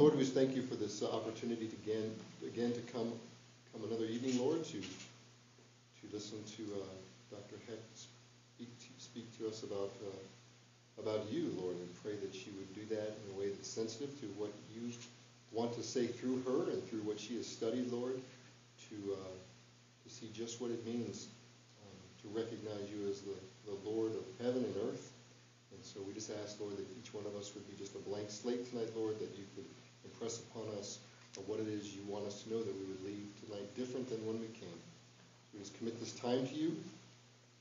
Lord, we thank you for this uh, opportunity to again, again to come, come another evening, Lord, to to listen to uh, Dr. Heck speak to, speak to us about uh, about you, Lord, and pray that she would do that in a way that's sensitive to what you want to say through her and through what she has studied, Lord, to uh, to see just what it means um, to recognize you as the, the Lord of heaven and earth. And so we just ask, Lord, that each one of us would be just a blank slate tonight, Lord, that you could impress upon us what it is you want us to know, that we would leave tonight different than when we came. We just commit this time to you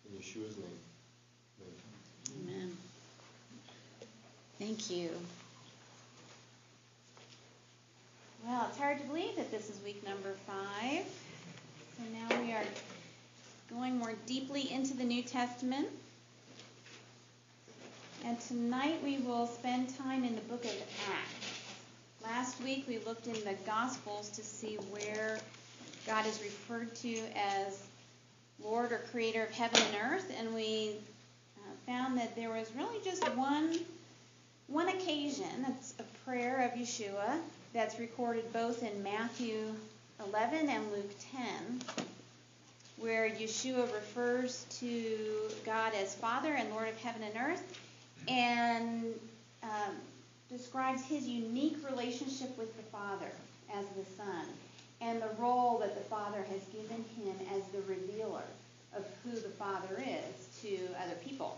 in Yeshua's name. Amen. Amen. Thank you. Well, it's hard to believe that this is week number five. So now we are going more deeply into the New Testament. And tonight we will spend time in the book of Acts. Last week we looked in the Gospels to see where God is referred to as Lord or Creator of heaven and earth, and we uh, found that there was really just one one occasion that's a prayer of Yeshua that's recorded both in Matthew 11 and Luke 10, where Yeshua refers to God as Father and Lord of heaven and earth, and um, describes his unique relationship with the Father as the Son and the role that the Father has given him as the revealer of who the Father is to other people.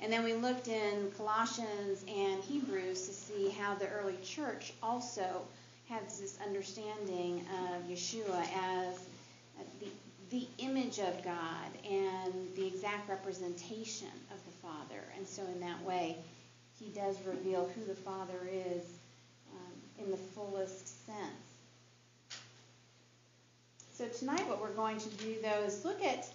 And then we looked in Colossians and Hebrews to see how the early church also has this understanding of Yeshua as the, the image of God and the exact representation of the Father. And so, in that way, he does reveal who the Father is um, in the fullest sense. So tonight what we're going to do though is look at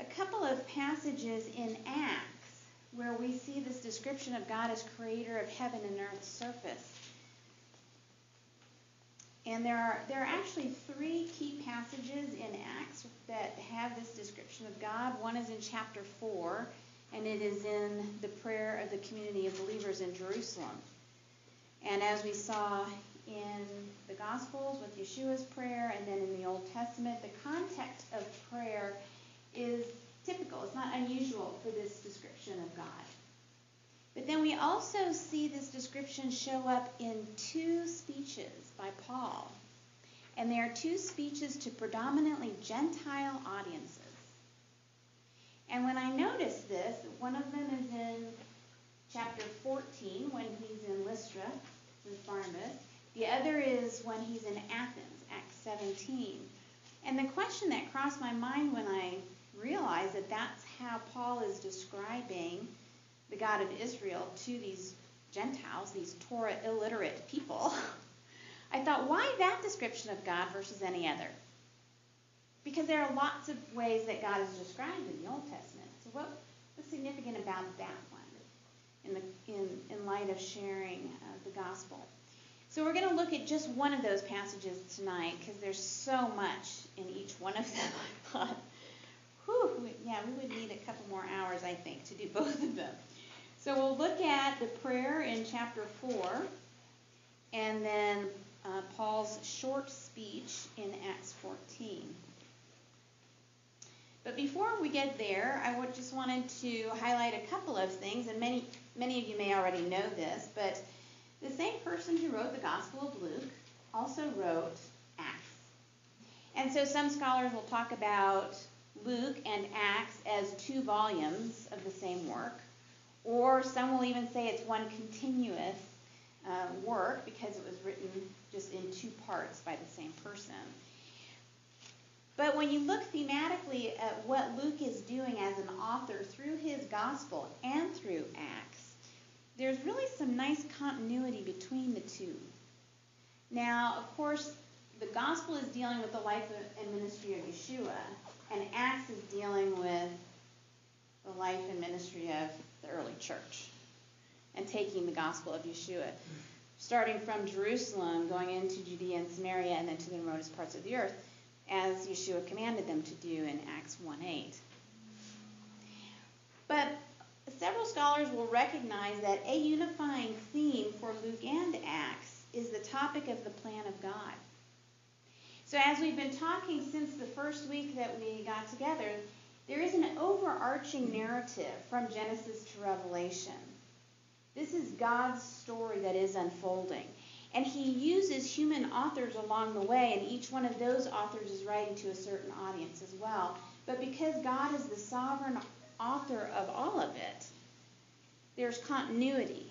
a couple of passages in Acts where we see this description of God as creator of heaven and earth's surface. And there are there are actually three key passages in Acts that have this description of God. One is in chapter 4 and it is in the prayer of the community of believers in Jerusalem. And as we saw in the Gospels with Yeshua's prayer and then in the Old Testament, the context of prayer is typical. It's not unusual for this description of God. But then we also see this description show up in two speeches by Paul. And they are two speeches to predominantly Gentile audiences. And when I noticed this, one of them is in chapter 14 when he's in Lystra with Barnabas. The other is when he's in Athens, Acts 17. And the question that crossed my mind when I realized that that's how Paul is describing the God of Israel to these Gentiles, these Torah illiterate people, I thought, why that description of God versus any other? Because there are lots of ways that God is described in the Old Testament. So what, what's significant about that one in, the, in, in light of sharing uh, the gospel? So we're going to look at just one of those passages tonight because there's so much in each one of them. I thought, whew, yeah, we would need a couple more hours, I think, to do both of them. So we'll look at the prayer in chapter 4 and then uh, Paul's short speech in Acts 14. But before we get there, I would just wanted to highlight a couple of things, and many many of you may already know this, but the same person who wrote the Gospel of Luke also wrote Acts. And so some scholars will talk about Luke and Acts as two volumes of the same work, or some will even say it's one continuous uh, work because it was written just in two parts by the same person. But when you look thematically at what Luke is doing as an author through his gospel and through Acts, there's really some nice continuity between the two. Now, of course, the gospel is dealing with the life and ministry of Yeshua, and Acts is dealing with the life and ministry of the early church and taking the gospel of Yeshua, starting from Jerusalem, going into Judea and Samaria, and then to the remotest parts of the earth as Yeshua commanded them to do in Acts 1:8. But several scholars will recognize that a unifying theme for Luke and Acts is the topic of the plan of God. So, as we've been talking since the first week that we got together, there is an overarching narrative from Genesis to Revelation. This is God's story that is unfolding. And he uses human authors along the way, and each one of those authors is writing to a certain audience as well. But because God is the sovereign author of all of it, there's continuity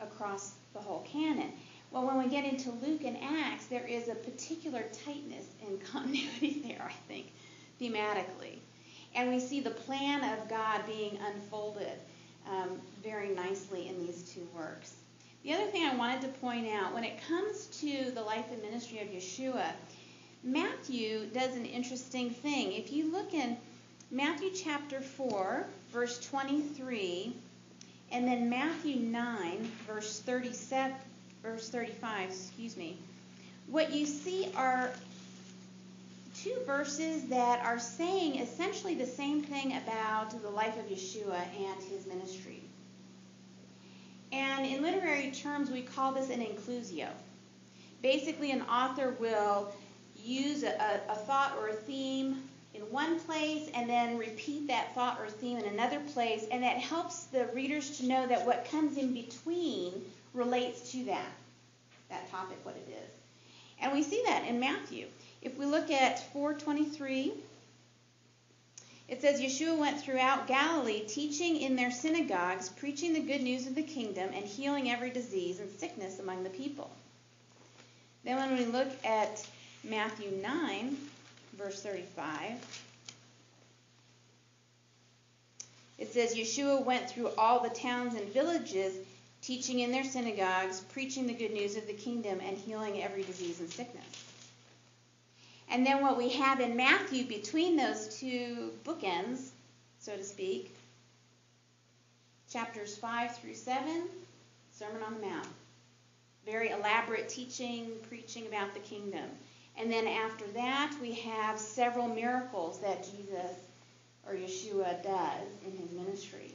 across the whole canon. Well, when we get into Luke and Acts, there is a particular tightness in continuity there, I think, thematically. And we see the plan of God being unfolded um, very nicely in these two works. The other thing I wanted to point out when it comes to the life and ministry of Yeshua, Matthew does an interesting thing. If you look in Matthew chapter 4, verse 23, and then Matthew 9, verse 37, verse 35, excuse me, what you see are two verses that are saying essentially the same thing about the life of Yeshua and his ministry. And in literary terms, we call this an inclusio. Basically, an author will use a, a, thought or a theme in one place and then repeat that thought or theme in another place, and that helps the readers to know that what comes in between relates to that, that topic, what it is. And we see that in Matthew. If we look at 423, it says Yeshua went throughout Galilee, teaching in their synagogues, preaching the good news of the kingdom, and healing every disease and sickness among the people. Then, when we look at Matthew 9, verse 35, it says Yeshua went through all the towns and villages, teaching in their synagogues, preaching the good news of the kingdom, and healing every disease and sickness. And then what we have in Matthew between those two bookends, so to speak, chapters 5 through 7, Sermon on the Mount. Very elaborate teaching, preaching about the kingdom. And then after that, we have several miracles that Jesus or Yeshua does in his ministry.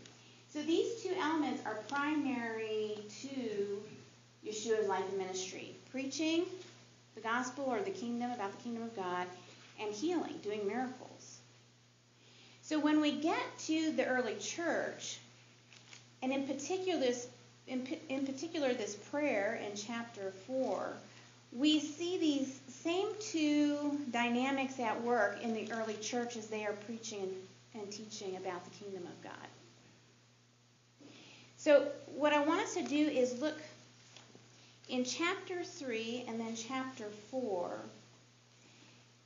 So these two elements are primary to Yeshua's life and ministry preaching the gospel or the kingdom, about the kingdom of God, and healing, doing miracles. So when we get to the early church, and in particular this, in, in particular this prayer in chapter 4, we see these same two dynamics at work in the early church as they are preaching and teaching about the kingdom of God. So, what I want us to do is look in chapter 3 and then chapter 4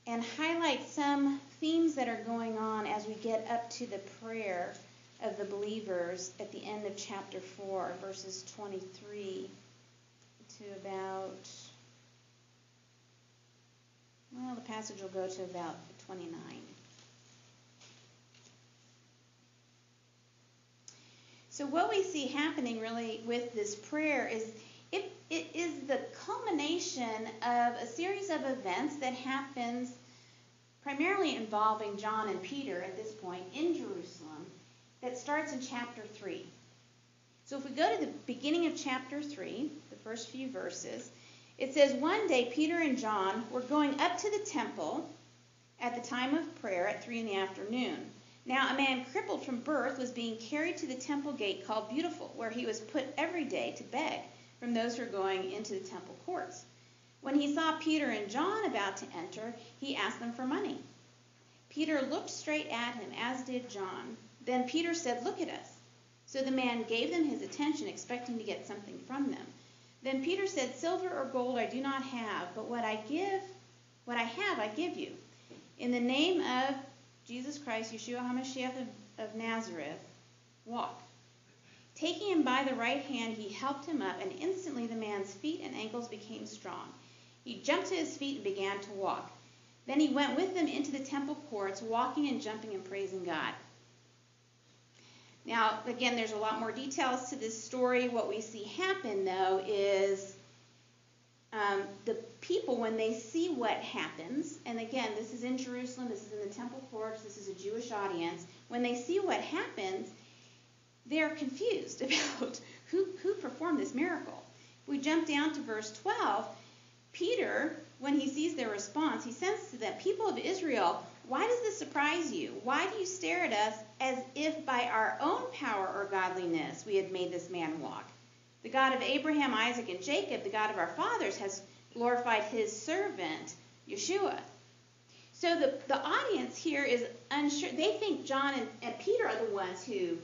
and highlight some themes that are going on as we get up to the prayer of the believers at the end of chapter 4, verses 23 to about, well, the passage will go to about 29. So, what we see happening really with this prayer is it, is the culmination of a series of events that happens primarily involving John and Peter at this point in Jerusalem that starts in chapter 3. So if we go to the beginning of chapter 3, the first few verses, it says, One day Peter and John were going up to the temple at the time of prayer at 3 in the afternoon. Now, a man crippled from birth was being carried to the temple gate called Beautiful, where he was put every day to beg from those who are going into the temple courts. When he saw Peter and John about to enter, he asked them for money. Peter looked straight at him, as did John. Then Peter said, Look at us. So the man gave them his attention, expecting to get something from them. Then Peter said, Silver or gold I do not have, but what I give, what I have, I give you. In the name of Jesus Christ, Yeshua HaMashiach of, of Nazareth, walk. Taking him by the right hand, he helped him up, and instantly the man's feet and ankles became strong. He jumped to his feet and began to walk. Then he went with them into the temple courts, walking and jumping and praising God. Now, again, there's a lot more details to this story. What we see happen, though, is um, the people, when they see what happens, and again, this is in Jerusalem, this is in the temple courts, this is a Jewish audience, when they see what happens, they're confused about who, who performed this miracle. We jump down to verse 12. Peter, when he sees their response, he says to them, People of Israel, why does this surprise you? Why do you stare at us as if by our own power or godliness we had made this man walk? The God of Abraham, Isaac, and Jacob, the God of our fathers, has glorified his servant, Yeshua. So the, the audience here is unsure. They think John and, and Peter are the ones who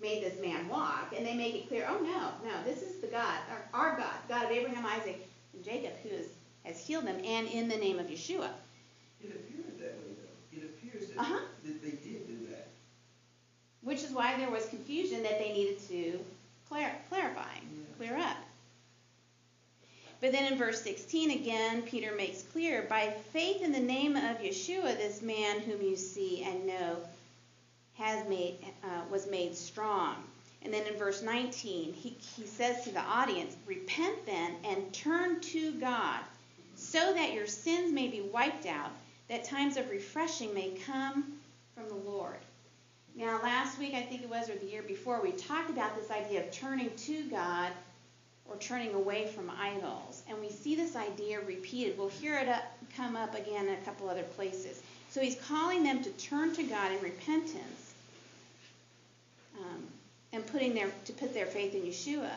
made this man walk, and they make it clear, oh no, no, this is the God, our, our God, God of Abraham, Isaac, and Jacob, who is, has healed them, and in the name of Yeshua. It appears that way, though. It appears that, Uh-huh. that they did do that. Which is why there was confusion that they needed to clar- clarify, Yeah. clear up. But then in verse 16 again, Peter makes clear, by faith in the name of Yeshua, this man whom you see and know has made uh, was made strong. And then in verse 19, he, he says to the audience, Repent then and turn to God, so that your sins may be wiped out, that times of refreshing may come from the Lord. Now, last week, I think it was, or the year before, we talked about this idea of turning to God or turning away from idols. And we see this idea repeated. We'll hear it up, come up again in a couple other places. So he's calling them to turn to God in repentance um, and putting their to put their faith in Yeshua.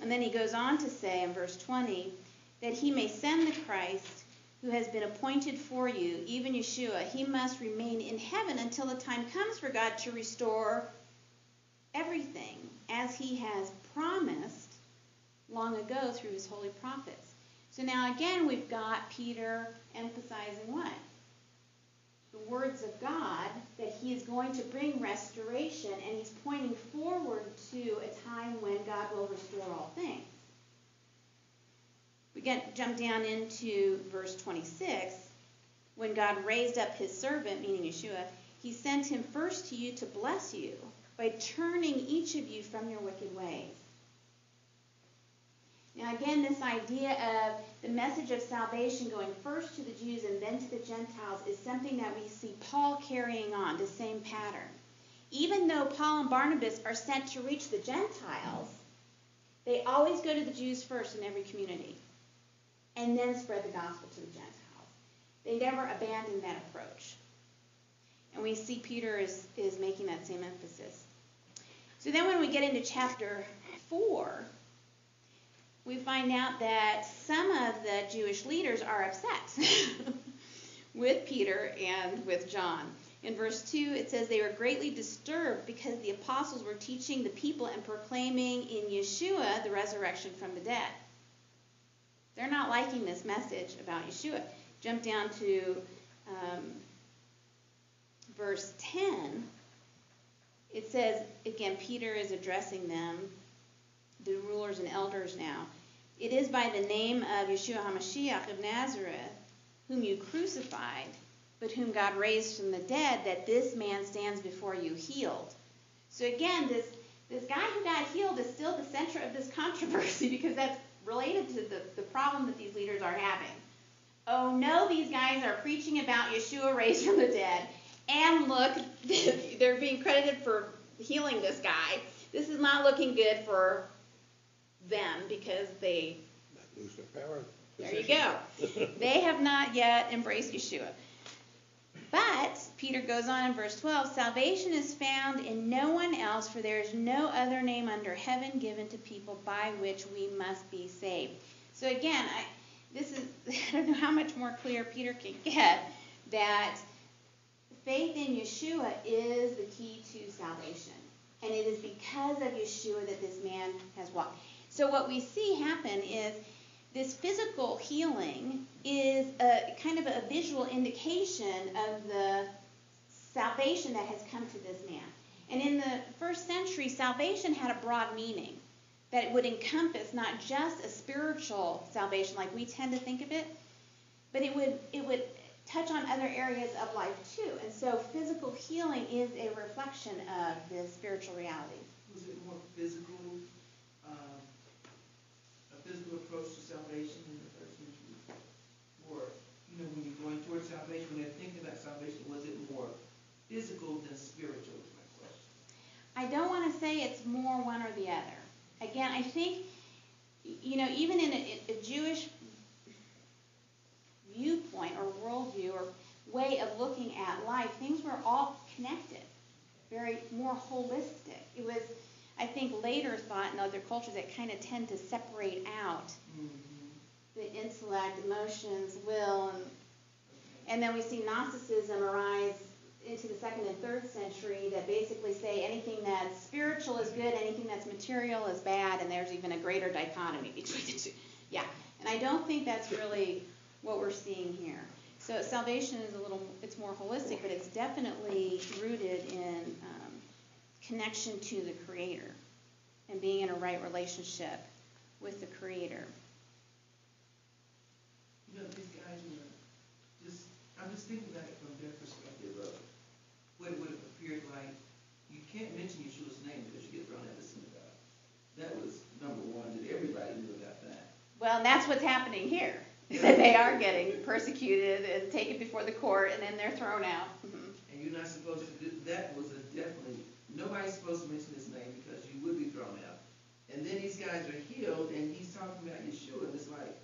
And then he goes on to say in verse 20 that he may send the Christ who has been appointed for you, even Yeshua. He must remain in heaven until the time comes for God to restore everything as he has promised long ago through his holy prophets. So now again, we've got Peter emphasizing what? The words of God, that he is going to bring restoration, and he's pointing forward to a time when God will restore all things. We get jump down into verse 26. When God raised up his servant, meaning Yeshua, he sent him first to you to bless you by turning each of you from your wicked ways. Now, again, this idea of the message of salvation going first to the Jews and then to the Gentiles is something that we see Paul carrying on, the same pattern. Even though Paul and Barnabas are sent to reach the Gentiles, they always go to the Jews first in every community and then spread the gospel to the Gentiles. They never abandon that approach. And we see Peter is, is making that same emphasis. So then when we get into chapter 4, we find out that some of the Jewish leaders are upset with Peter and with John. In verse 2, it says they were greatly disturbed because the apostles were teaching the people and proclaiming in Yeshua the resurrection from the dead. They're not liking this message about Yeshua. Jump down to um, verse 10. It says, again, Peter is addressing them, the rulers and elders now. It is by the name of Yeshua HaMashiach of Nazareth, whom you crucified, but whom God raised from the dead, that this man stands before you healed. So again, this, this guy who got healed is still the center of this controversy because that's related to the, the problem that these leaders are having. Oh no, these guys are preaching about Yeshua raised from the dead. And look, they're being credited for healing this guy. This is not looking good for them because they, lose their power. there you go. They have not yet embraced Yeshua. But Peter goes on in verse 12 salvation is found in no one else, for there is no other name under heaven given to people by which we must be saved. So again, I, this is, I don't know how much more clear Peter can get that faith in Yeshua is the key to salvation. And it is because of Yeshua that this man has walked. So what we see happen is this physical healing is a kind of a visual indication of the salvation that has come to this man. And in the first century, salvation had a broad meaning that it would encompass not just a spiritual salvation like we tend to think of it, but it would it would touch on other areas of life too. And so physical healing is a reflection of the spiritual reality. Was it more physical, um, a physical approach to salvation in the first century? Or, you know, when you're going towards salvation, when they're thinking about salvation, was it more physical than spiritual is my question. I don't want to say it's more one or the other. Again, I think you know, even in a, a Jewish viewpoint or worldview or way of looking at life, things were all connected, very more holistic. It was, I think, later thought in other cultures that kind of tend to separate out Mhm. the intellect, emotions, will, and and then we see Gnosticism arise into the second and third century that basically say anything that's spiritual is good, anything that's material is bad, and there's even a greater dichotomy between the two. Yeah, and I don't think that's really what we're seeing here. So salvation is a little, it's more holistic, but it's definitely rooted in um, connection to the Creator and being in a right relationship with the Creator. You know, these guys were just, I'm just thinking about it from their perspective of what it would have appeared like. You can't mention Yeshua's name because you get thrown out of the synagogue. That was number one, that everybody knew about that. Well, and that's what's happening here. That they are getting persecuted and taken before the court, and then they're thrown out. Mhm. And you're not supposed to, do that was a nobody's supposed to mention his name because you would be thrown out. And then these guys are healed and he's talking about Yeshua and it's like,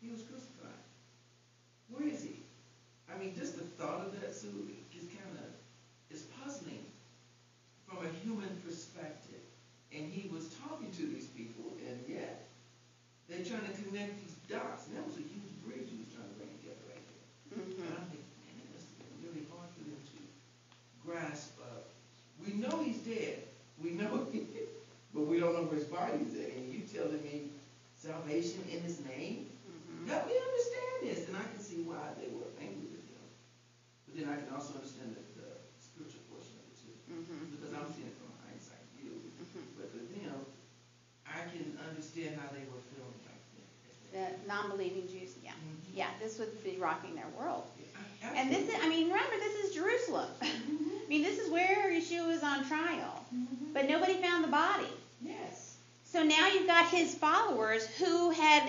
he was crucified. Where is he? I mean, just the thought of that, Sue, is kind of, is puzzling from a human perspective. And he was talking to these people and yet they're trying to connect these dots. And that was a huge bridge he was trying to bring together right there. And Mhm. I'm thinking, man, it must have been really hard for them to grasp of, we know he's dead, we know, but we don't know where his body's at, and you telling me salvation in his name? Mhm. Help me understand this, and I can see why they were angry with him. But then I can also understand the, the spiritual portion of it too, Mhm. because I'm seeing it from a hindsight view. Mhm. But for them, I can understand how they were feeling back then. The non-believing Jews, yeah, Mhm. yeah, this would be rocking their world. And this is, I mean, remember, this is Jerusalem. I mean, this is where Yeshua was on trial, Mhm. but nobody found the body. Yes. So now you've got his followers who had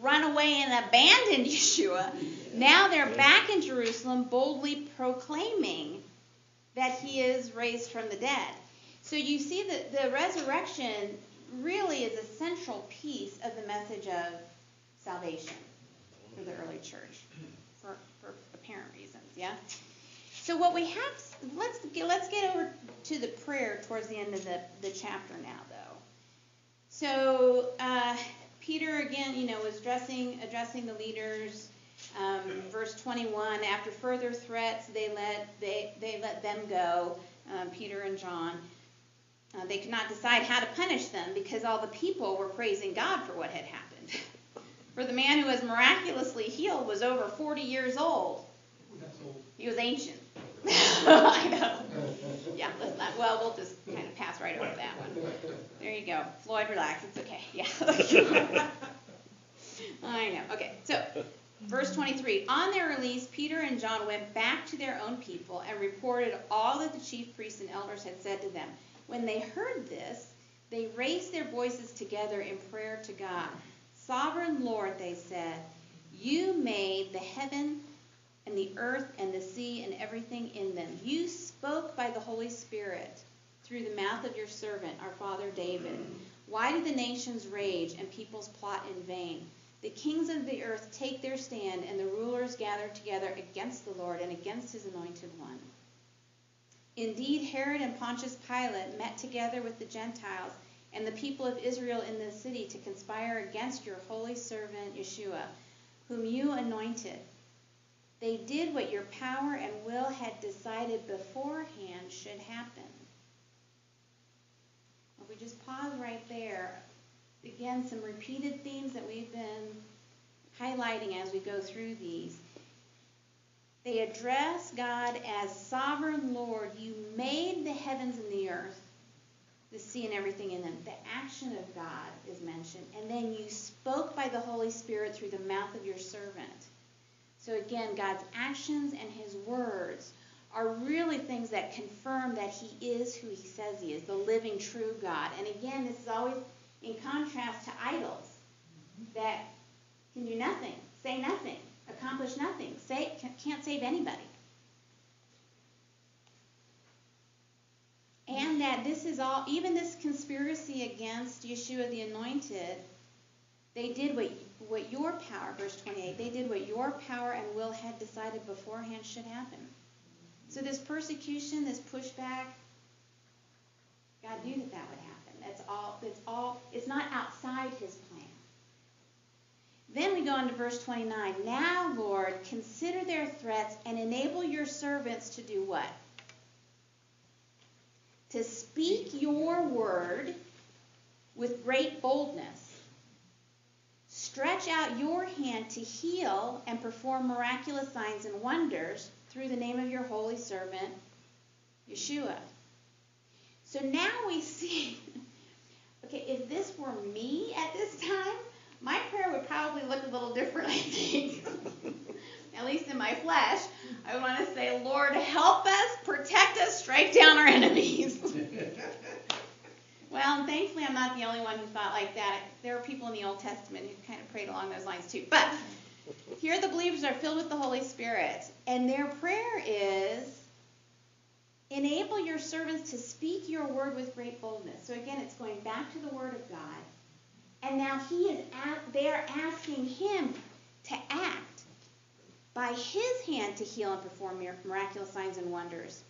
run away and abandoned Yeshua. Now they're back in Jerusalem boldly proclaiming that he is raised from the dead. So you see that the resurrection really is a central piece of the message of salvation for the early church for, for apparent reasons, yeah? So what we have, let's get, let's get over to the prayer towards the end of the, the chapter now, though. So uh, Peter again, you know, was addressing addressing the leaders. Um, verse 21. After further threats, they let they they let them go. Um, Peter and John. Uh, they could not decide how to punish them because all the people were praising God for what had happened. for the man who was miraculously healed was over 40 years old. He was ancient. I know. Yeah, let's not, well, we'll just kind of pass right over that one. There you go. Floyd, relax. It's okay. Yeah. I know. Okay, so verse 23. On their release, Peter and John went back to their own people and reported all that the chief priests and elders had said to them. When they heard this, they raised their voices together in prayer to God. Sovereign Lord, they said, you made the heaven and the earth and the sea and everything in them. You spoke by the Holy Spirit through the mouth of your servant, our father David. Why do the nations rage and peoples plot in vain? The kings of the earth take their stand, and the rulers gather together against the Lord and against his anointed one. Indeed, Herod and Pontius Pilate met together with the Gentiles and the people of Israel in the city to conspire against your holy servant Yeshua, whom you anointed. They did what your power and will had decided beforehand should happen. If we just pause right there, again, some repeated themes that we've been highlighting as we go through these. They address God as sovereign Lord. You made the heavens and the earth, the sea and everything in them. The action of God is mentioned. And then you spoke by the Holy Spirit through the mouth of your servant. So again, God's actions and his words are really things that confirm that he is who he says he is, the living, true God. And again, this is always in contrast to idols that can do nothing, say nothing, accomplish nothing, say, can't save anybody. And that this is all, even this conspiracy against Yeshua the Anointed, They did what, what your power, verse 28, they did what your power and will had decided beforehand should happen. So this persecution, this pushback, God knew that that would happen. That's all, that's all, it's not outside his plan. Then we go on to verse 29. Now, Lord, consider their threats and enable your servants to do what? To speak your word with great boldness. Stretch out your hand to heal and perform miraculous signs and wonders through the name of your holy servant, Yeshua. So now we see, okay, if this were me at this time, my prayer would probably look a little different, I think. at least in my flesh. I want to say, Lord, help us, protect us, strike down our enemies. well, and thankfully, I'm not the only one who thought like that. There are people in the Old Testament who kind of prayed along those lines too. But here the believers are filled with the Holy Spirit, and their prayer is enable your servants to speak your word with great boldness. So again, it's going back to the word of God. And now he is at, they're asking him to act by his hand to heal and perform miraculous signs and wonders.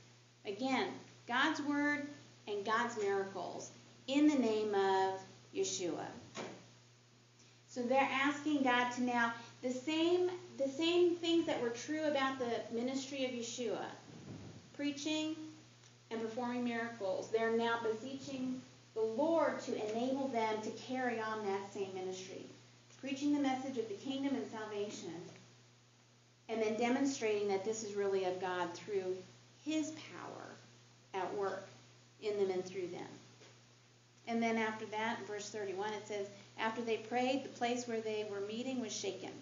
Again, God's word and God's miracles in the name of Yeshua. So they're asking God to now the same the same things that were true about the ministry of Yeshua, preaching and performing miracles. They're now beseeching the Lord to enable them to carry on that same ministry, preaching the message of the kingdom and salvation, and then demonstrating that this is really of God through His power at work in them and through them. And then after that, verse 31, it says, After they prayed, the place where they were meeting was shaken.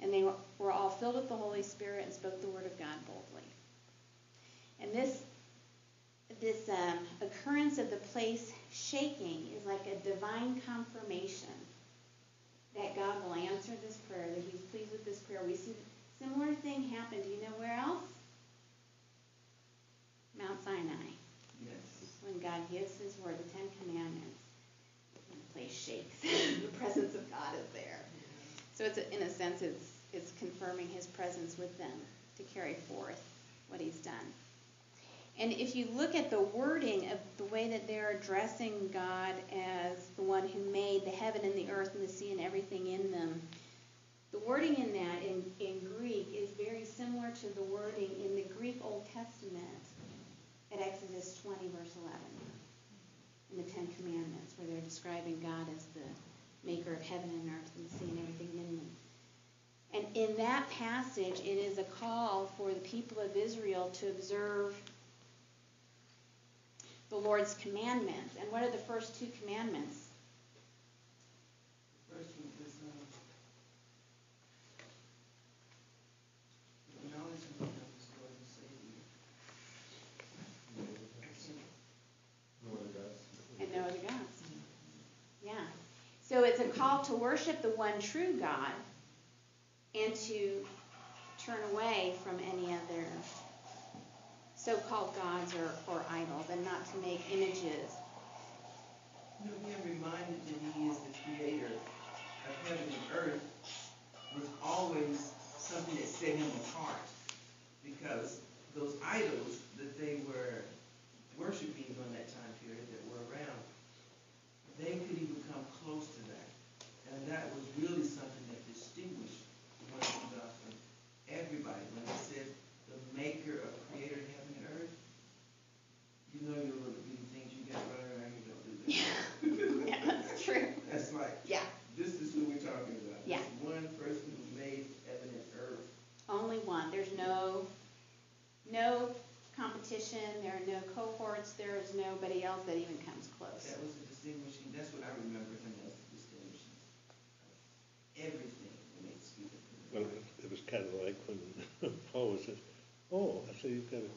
And they were all filled with the Holy Spirit and spoke the word of God boldly. And this this um, occurrence of the place shaking is like a divine confirmation that God will answer this prayer, that He's pleased with this prayer. We see a similar thing happen. Do you know where else? Mount Sinai. Yes. When God gives His word, the Ten Commandments, place shakes. the presence of God is there. So it's a, in a sense, it's it's confirming His presence with them to carry forth what He's done. And if you look at the wording of the way that they're addressing God as the one who made the heaven and the earth and the sea and everything in them, the wording in that in, in Greek is very similar to the wording in the Greek Old Testament at Exodus 20, verse 11, in the Ten Commandments, where they're describing God as the maker of heaven and earth and the sea and everything in them. And in that passage, it is a call for the people of Israel to observe the Lord's commandments. And what are the first two commandments? First one is um, knowledge and love is Lord and Savior. No other gods. And no other gods. Yeah. So it's a call to worship the one true God and to turn away from any other so-called gods or, or idols and not to make images. You know, being reminded that he is the creator of heaven and earth was always something that set him apart. Because those idols that they were worshiping during that time period that were around, they could even come close to. And that was really something that distinguished the God from everybody. When they said the maker of creator of heaven and earth, you know your little bitty things you got running around, you don't do that. yeah, that's true. That's like, Yeah. this is who we're talking about. Yeah. This one person who made heaven and earth. Only one. There's no no competition. There are no cohorts. There is nobody else that even comes close. That was a distinguishing, that's what I remember him as. Everything speak of Well, it was kind of like when Paul says, oh, I see you've got a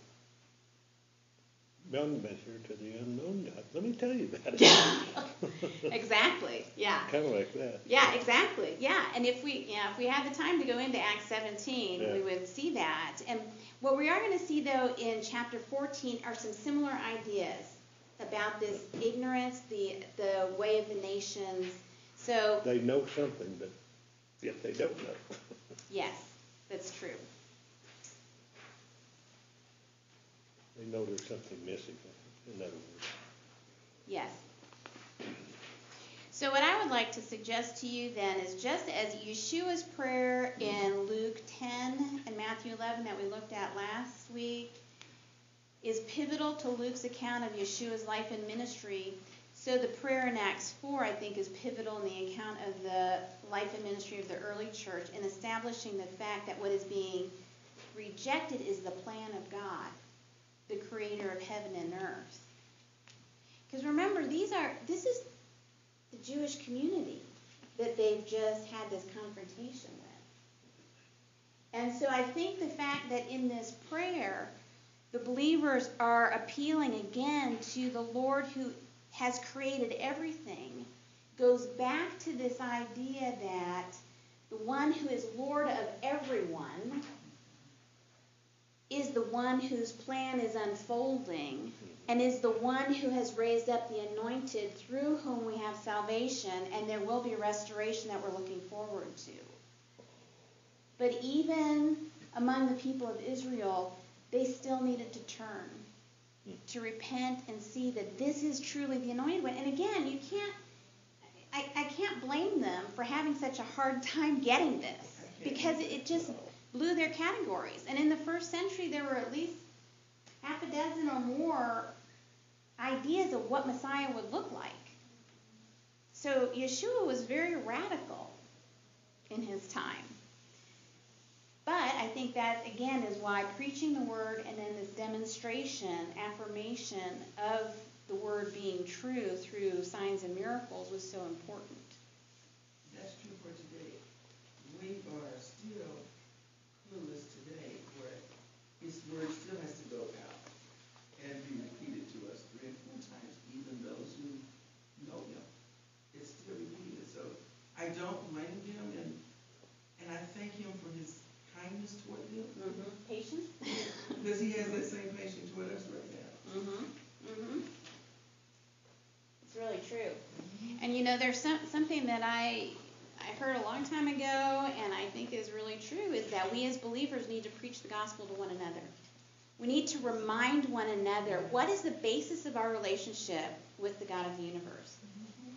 bound measure to the unknown God. Let me tell you about it. exactly. Yeah. kind of like that. Yeah, exactly. Yeah, and if we, yeah, if we had the time to go into Acts 17, Yeah. we would see that. And what we are going to see though in chapter 14 are some similar ideas about this ignorance, the the way of the nations. So, They know something, but yet they don't know. yes, that's true. They know there's something missing, in other words. Yes. So what I would like to suggest to you then is just as Yeshua's prayer in Luke 10 and Matthew 11 that we looked at last week is pivotal to Luke's account of Yeshua's life and ministry, so the prayer in Acts 4 I think is pivotal in the account of the life and ministry of the early church in establishing the fact that what is being rejected is the plan of God, the creator of heaven and earth. Because remember, these are this is the Jewish community that they've just had this confrontation with. And so I think the fact that in this prayer, the believers are appealing again to the Lord who has created everything goes back to this idea that the one who is Lord of everyone is the one whose plan is unfolding and is the one who has raised up the anointed through whom we have salvation, and there will be restoration that we're looking forward to. But even among the people of Israel, they still needed to turn, to repent and see that this is truly the anointed one. And again, you can't, I, I can't blame them for having such a hard time getting this because it just blew their categories. And in the first century, there were at least half a dozen or more ideas of what Messiah would look like. So Yeshua was very radical in his time. But I think that, again, is why preaching the word and then this demonstration, affirmation of the word being true through signs and miracles was so important. That's true for today. We are still clueless today where his word still has to go out and be repeated to us three and four times, even those who know him. It's still repeated. So I don't blame them and and I thank him for his kindness toward them Patience? Because he has that same patience toward us right now. Mm-hmm. Mm-hmm. It's really true. And you know, there's some, something that I I heard a long time ago, and I think is really true, is that we as believers need to preach the gospel to one another. We need to remind one another what is the basis of our relationship with the God of the universe.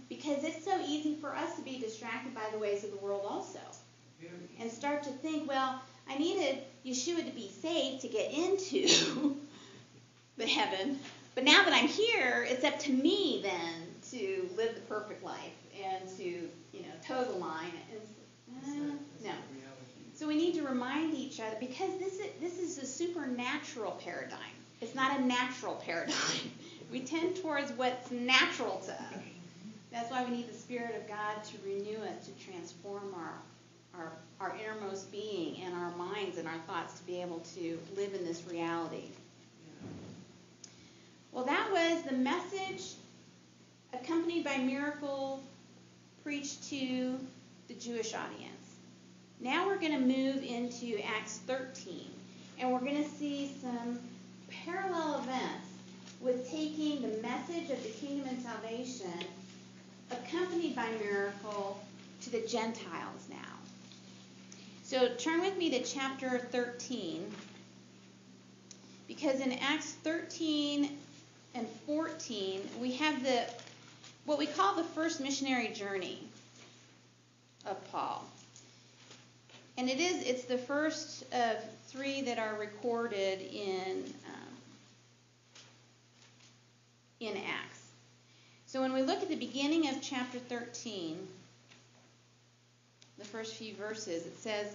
Because it's so easy for us to be distracted by the ways of the world also. And start to think, well, I needed Yeshua to be saved to get into the heaven. But now that I'm here, it's up to me then to live the perfect life and to, you know, toe the line. And, uh, no. So we need to remind each other because this is this is a supernatural paradigm. It's not a natural paradigm. we tend towards what's natural to us. That's why we need the Spirit of God to renew us, to transform our our, our innermost being and our minds and our thoughts to be able to live in this reality. Well, that was the message accompanied by miracle preached to the Jewish audience. Now we're going to move into Acts 13, and we're going to see some parallel events with taking the message of the kingdom and salvation accompanied by miracle to the Gentiles now. So turn with me to chapter 13. Because in Acts 13 and 14, we have the what we call the first missionary journey of Paul. And it is it's the first of three that are recorded in um, in Acts. So when we look at the beginning of chapter 13, the first few verses, it says,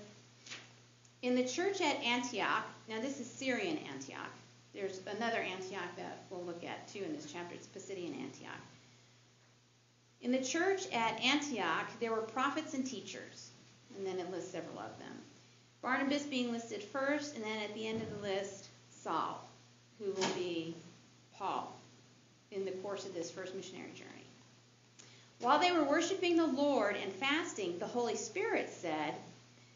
In the church at Antioch, now this is Syrian Antioch. There's another Antioch that we'll look at too in this chapter. It's Pisidian Antioch. In the church at Antioch, there were prophets and teachers, and then it lists several of them. Barnabas being listed first, and then at the end of the list, Saul, who will be Paul in the course of this first missionary journey. While they were worshiping the Lord and fasting, the Holy Spirit said,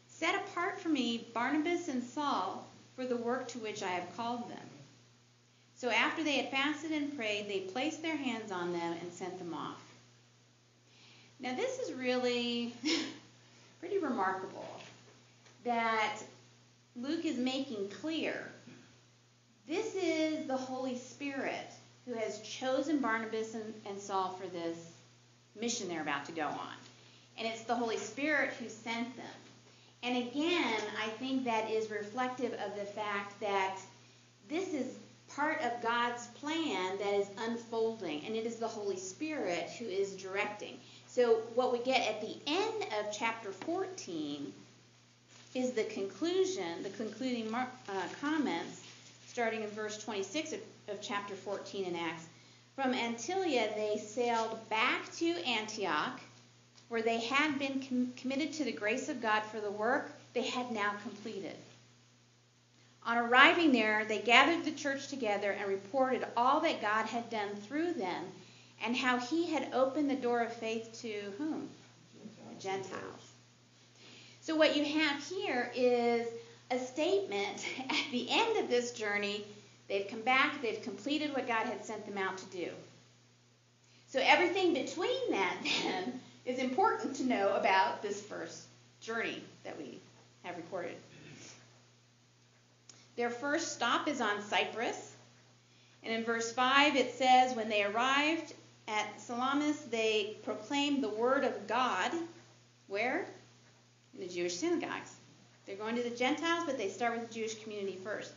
Set apart for me Barnabas and Saul for the work to which I have called them. So after they had fasted and prayed, they placed their hands on them and sent them off. Now, this is really pretty remarkable that Luke is making clear this is the Holy Spirit who has chosen Barnabas and, and Saul for this mission they're about to go on. And it's the Holy Spirit who sent them. And again, I think that is reflective of the fact that this is part of God's plan that is unfolding, and it is the Holy Spirit who is directing. So, what we get at the end of chapter 14 is the conclusion, the concluding mar- uh, comments, starting in verse 26 of, of chapter 14 in Acts. From Antioch, they sailed back to Antioch, where they had been com- committed to the grace of God for the work they had now completed. On arriving there, they gathered the church together and reported all that God had done through them and how he had opened the door of faith to whom? The Gentiles. So, what you have here is a statement at the end of this journey. They've come back, they've completed what God had sent them out to do. So, everything between that then is important to know about this first journey that we have recorded. Their first stop is on Cyprus. And in verse 5, it says, When they arrived at Salamis, they proclaimed the word of God. Where? In the Jewish synagogues. They're going to the Gentiles, but they start with the Jewish community first.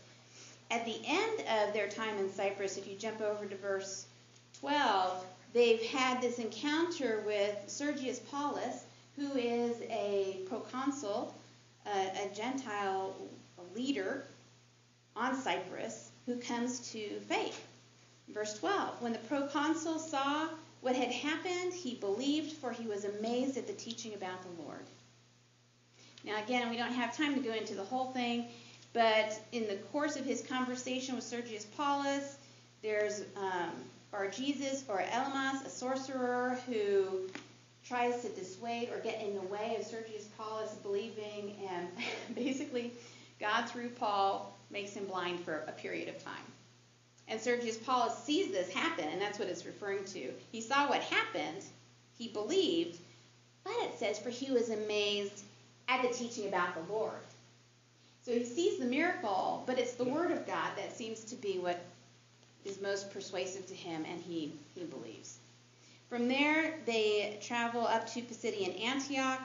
At the end of their time in Cyprus, if you jump over to verse 12, they've had this encounter with Sergius Paulus, who is a proconsul, a, a Gentile leader on Cyprus, who comes to faith. Verse 12 When the proconsul saw what had happened, he believed, for he was amazed at the teaching about the Lord. Now, again, we don't have time to go into the whole thing, but in the course of his conversation with Sergius Paulus, there's um, Bar Jesus or Elymas, a sorcerer who tries to dissuade or get in the way of Sergius Paulus believing, and basically, God through Paul makes him blind for a period of time. And Sergius Paulus sees this happen, and that's what it's referring to. He saw what happened, he believed, but it says, for he was amazed at the teaching about the Lord. So he sees the miracle, but it's the word of God that seems to be what is most persuasive to him, and he, he believes. From there, they travel up to Pisidian Antioch.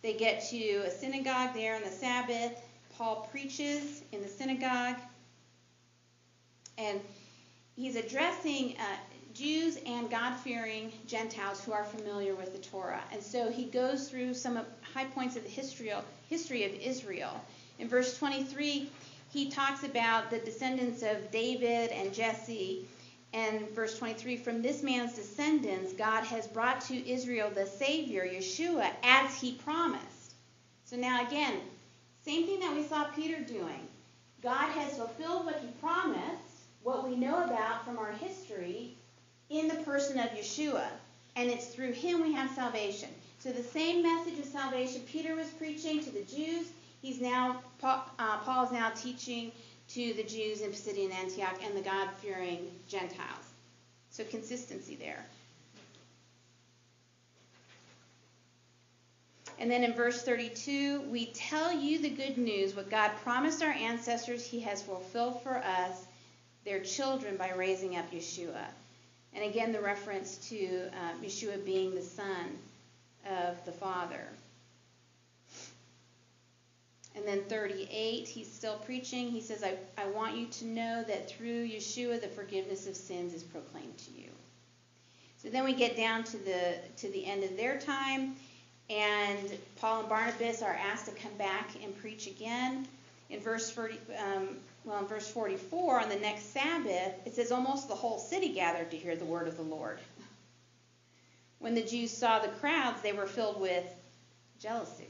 They get to a synagogue there on the Sabbath. Paul preaches in the synagogue, and he's addressing uh, Jews and God fearing Gentiles who are familiar with the Torah. And so he goes through some high points of the history, history of Israel. In verse 23, he talks about the descendants of David and Jesse. And verse 23 from this man's descendants, God has brought to Israel the Savior, Yeshua, as he promised. So now, again, same thing that we saw Peter doing. God has fulfilled what he promised, what we know about from our history, in the person of Yeshua. And it's through him we have salvation. So the same message of salvation Peter was preaching to the Jews, he's now Paul, uh, Paul is now teaching to the Jews in Pisidian Antioch and the God-fearing Gentiles. So consistency there. And then in verse 32, we tell you the good news, what God promised our ancestors, He has fulfilled for us, their children, by raising up Yeshua. And again, the reference to uh, Yeshua being the Son of the Father. And then 38, he's still preaching. He says, I, I want you to know that through Yeshua, the forgiveness of sins is proclaimed to you. So then we get down to the to the end of their time, and Paul and Barnabas are asked to come back and preach again. In verse 40, um, well, in verse 44, on the next Sabbath, it says almost the whole city gathered to hear the word of the Lord. When the Jews saw the crowds, they were filled with jealousy,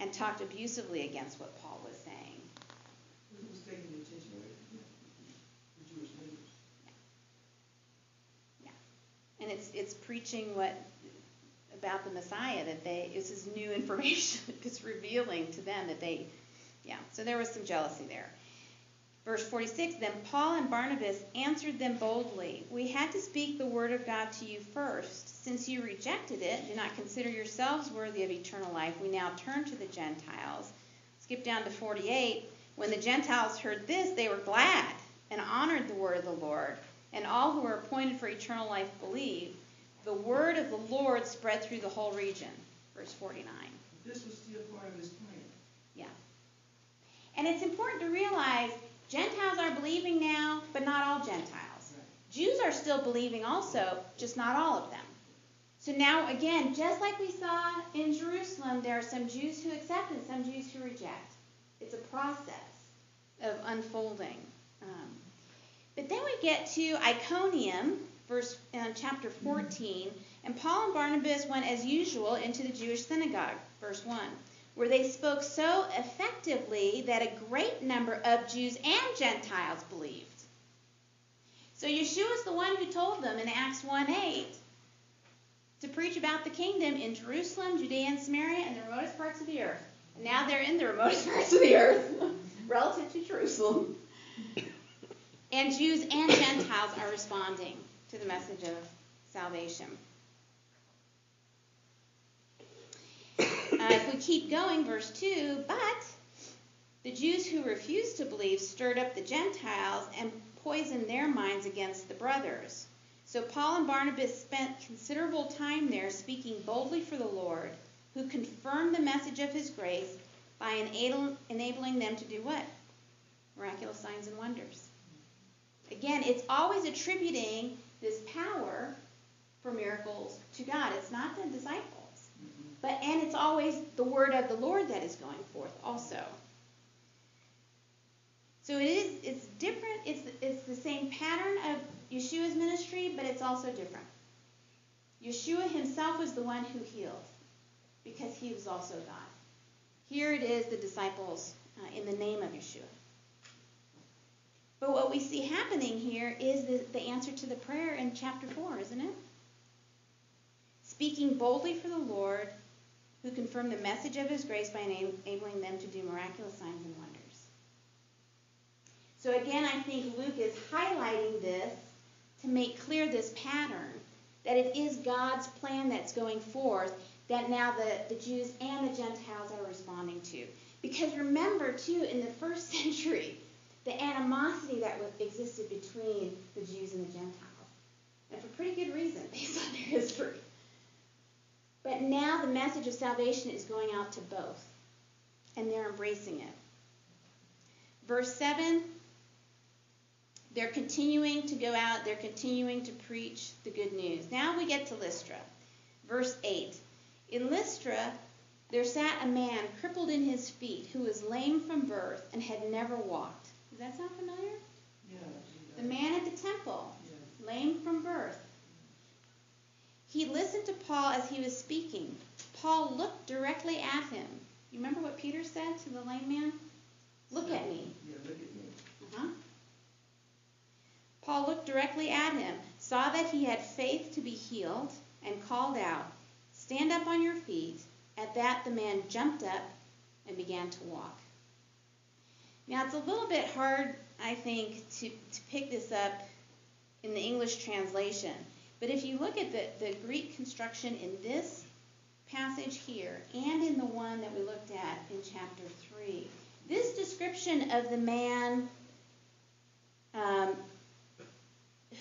and talked abusively against what Paul was saying. Was taking the attention away from the Jewish leaders? Yeah, and it's it's preaching what about the Messiah that they this is new information. it's revealing to them that they, yeah. So there was some jealousy there. Verse 46 Then Paul and Barnabas answered them boldly We had to speak the word of God to you first. Since you rejected it, do not consider yourselves worthy of eternal life. We now turn to the Gentiles. Skip down to 48. When the Gentiles heard this, they were glad and honored the word of the Lord, and all who were appointed for eternal life believed. The word of the Lord spread through the whole region. Verse 49. This was still part of his plan. Yeah. And it's important to realize Gentiles are believing now, but not all Gentiles. Jews are still believing also, just not all of them. So now, again, just like we saw in Jerusalem, there are some Jews who accept and some Jews who reject. It's a process of unfolding. Um, but then we get to Iconium, verse uh, chapter 14, and Paul and Barnabas went as usual into the Jewish synagogue, verse 1, where they spoke so effectively that a great number of Jews and Gentiles believed. So Yeshua is the one who told them in Acts 1 8 to preach about the kingdom in Jerusalem, Judea, and Samaria, and the remotest parts of the earth. And now they're in the remotest parts of the earth relative to Jerusalem. And Jews and Gentiles are responding to the message of salvation. Uh, if we keep going, verse 2 But the Jews who refused to believe stirred up the Gentiles and poisoned their minds against the brothers. So Paul and Barnabas spent considerable time there speaking boldly for the Lord, who confirmed the message of his grace by enabling them to do what? Miraculous signs and wonders. Again, it's always attributing this power for miracles to God. It's not the disciples. Mm-hmm. But and it's always the word of the Lord that is going forth also. So it is it's different. It's it's the same pattern of Yeshua's ministry, but it's also different. Yeshua himself was the one who healed because he was also God. Here it is the disciples uh, in the name of Yeshua. But what we see happening here is the, the answer to the prayer in chapter 4, isn't it? Speaking boldly for the Lord, who confirmed the message of his grace by enabling them to do miraculous signs and wonders. So again, I think Luke is highlighting this to make clear this pattern that it is God's plan that's going forth that now the, the Jews and the Gentiles are responding to. Because remember, too, in the first century, the animosity that was, existed between the Jews and the Gentiles. And for pretty good reason, based on their history. But now the message of salvation is going out to both, and they're embracing it. Verse 7 they're continuing to go out, they're continuing to preach the good news. Now we get to Lystra. Verse 8 In Lystra, there sat a man crippled in his feet who was lame from birth and had never walked. Does that sound familiar? Yeah. The man at the temple, Yeah. lame from birth. He listened to Paul as he was speaking. Paul looked directly at him. You remember what Peter said to the lame man? Look at me. Yeah, look at me. Uh-huh. Paul looked directly at him, saw that he had faith to be healed, and called out, Stand up on your feet. At that, the man jumped up and began to walk. Now, it's a little bit hard, I think, to, to pick this up in the English translation. But if you look at the, the Greek construction in this passage here and in the one that we looked at in chapter 3, this description of the man um,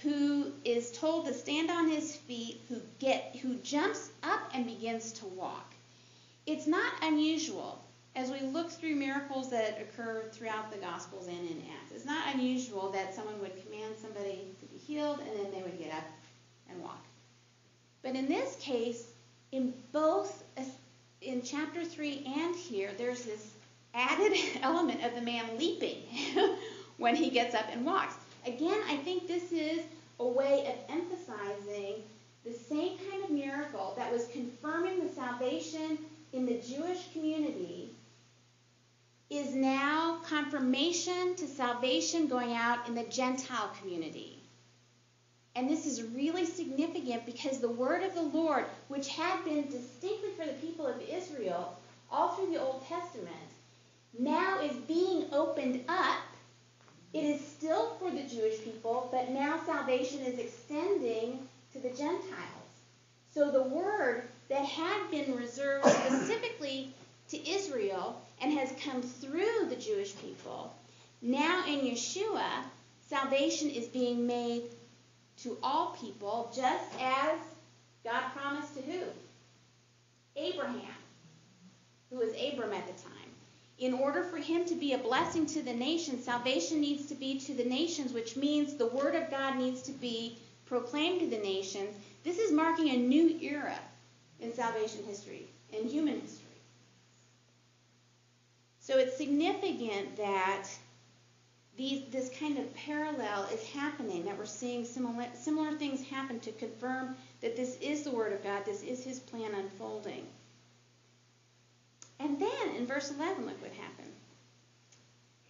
who is told to stand on his feet, who get who jumps up and begins to walk. It's not unusual as we look through miracles that occur throughout the Gospels and in Acts. It's not unusual that someone would command somebody to be healed and then they would get up and walk. But in this case, in both in chapter 3 and here, there's this added element of the man leaping when he gets up and walks. Again, I think this is a way of emphasizing the same kind of miracle that was confirming the salvation in the Jewish community is now confirmation to salvation going out in the Gentile community. And this is really significant because the word of the Lord, which had been distinctly for the people of Israel all through the Old Testament, now is being opened up It is still for the Jewish people, but now salvation is extending to the Gentiles. So the word that had been reserved specifically to Israel and has come through the Jewish people, now in Yeshua, salvation is being made to all people, just as God promised to who? Abraham, who was Abram at the time. In order for him to be a blessing to the nations, salvation needs to be to the nations, which means the word of God needs to be proclaimed to the nations. This is marking a new era in salvation history, in human history. So it's significant that these, this kind of parallel is happening, that we're seeing similar, similar things happen to confirm that this is the Word of God, this is His plan unfolding. And then in verse 11, look what happened.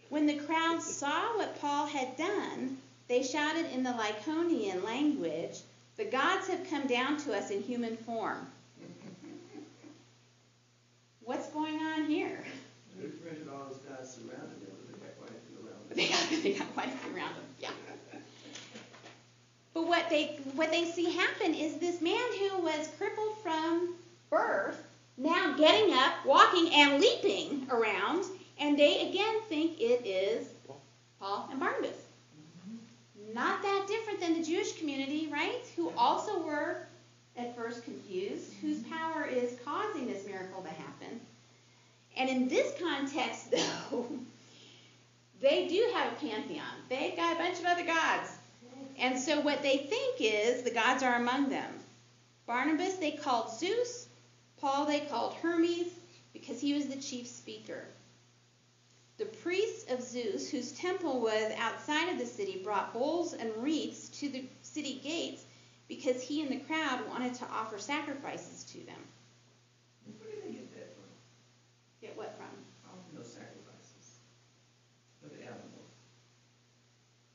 When the crowd saw what Paul had done, they shouted in the Lycaonian language, The gods have come down to us in human form. What's going on here? All those guys surrounding them, but they got quite a few around them. They got, they got quite a few around them, yeah. But what they what they see happen is this man who was crippled from birth now getting up, walking, and leaping around, and they again think it is Paul and Barnabas. Not that different than the Jewish community, right? Who also were at first confused, whose power is causing this miracle to happen. And in this context, though, they do have a pantheon. They've got a bunch of other gods. And so what they think is the gods are among them. Barnabas they called Zeus, Paul they called Hermes because he was the chief speaker. The priests of Zeus, whose temple was outside of the city, brought bowls and wreaths to the city gates because he and the crowd wanted to offer sacrifices to them. Where did they get that from? Get what from? Offering those sacrifices. For the animals.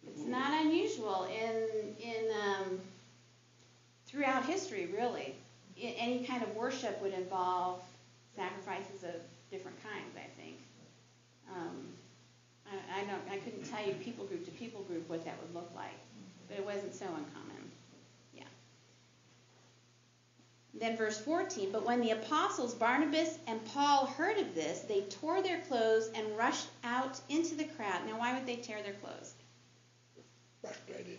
It's not unusual in in um, throughout history, really. Any kind of worship would involve sacrifices of different kinds. I think. Um, I, I don't. I couldn't tell you people group to people group what that would look like, but it wasn't so uncommon. Yeah. Then verse 14, but when the apostles Barnabas and Paul heard of this, they tore their clothes and rushed out into the crowd. Now, why would they tear their clothes?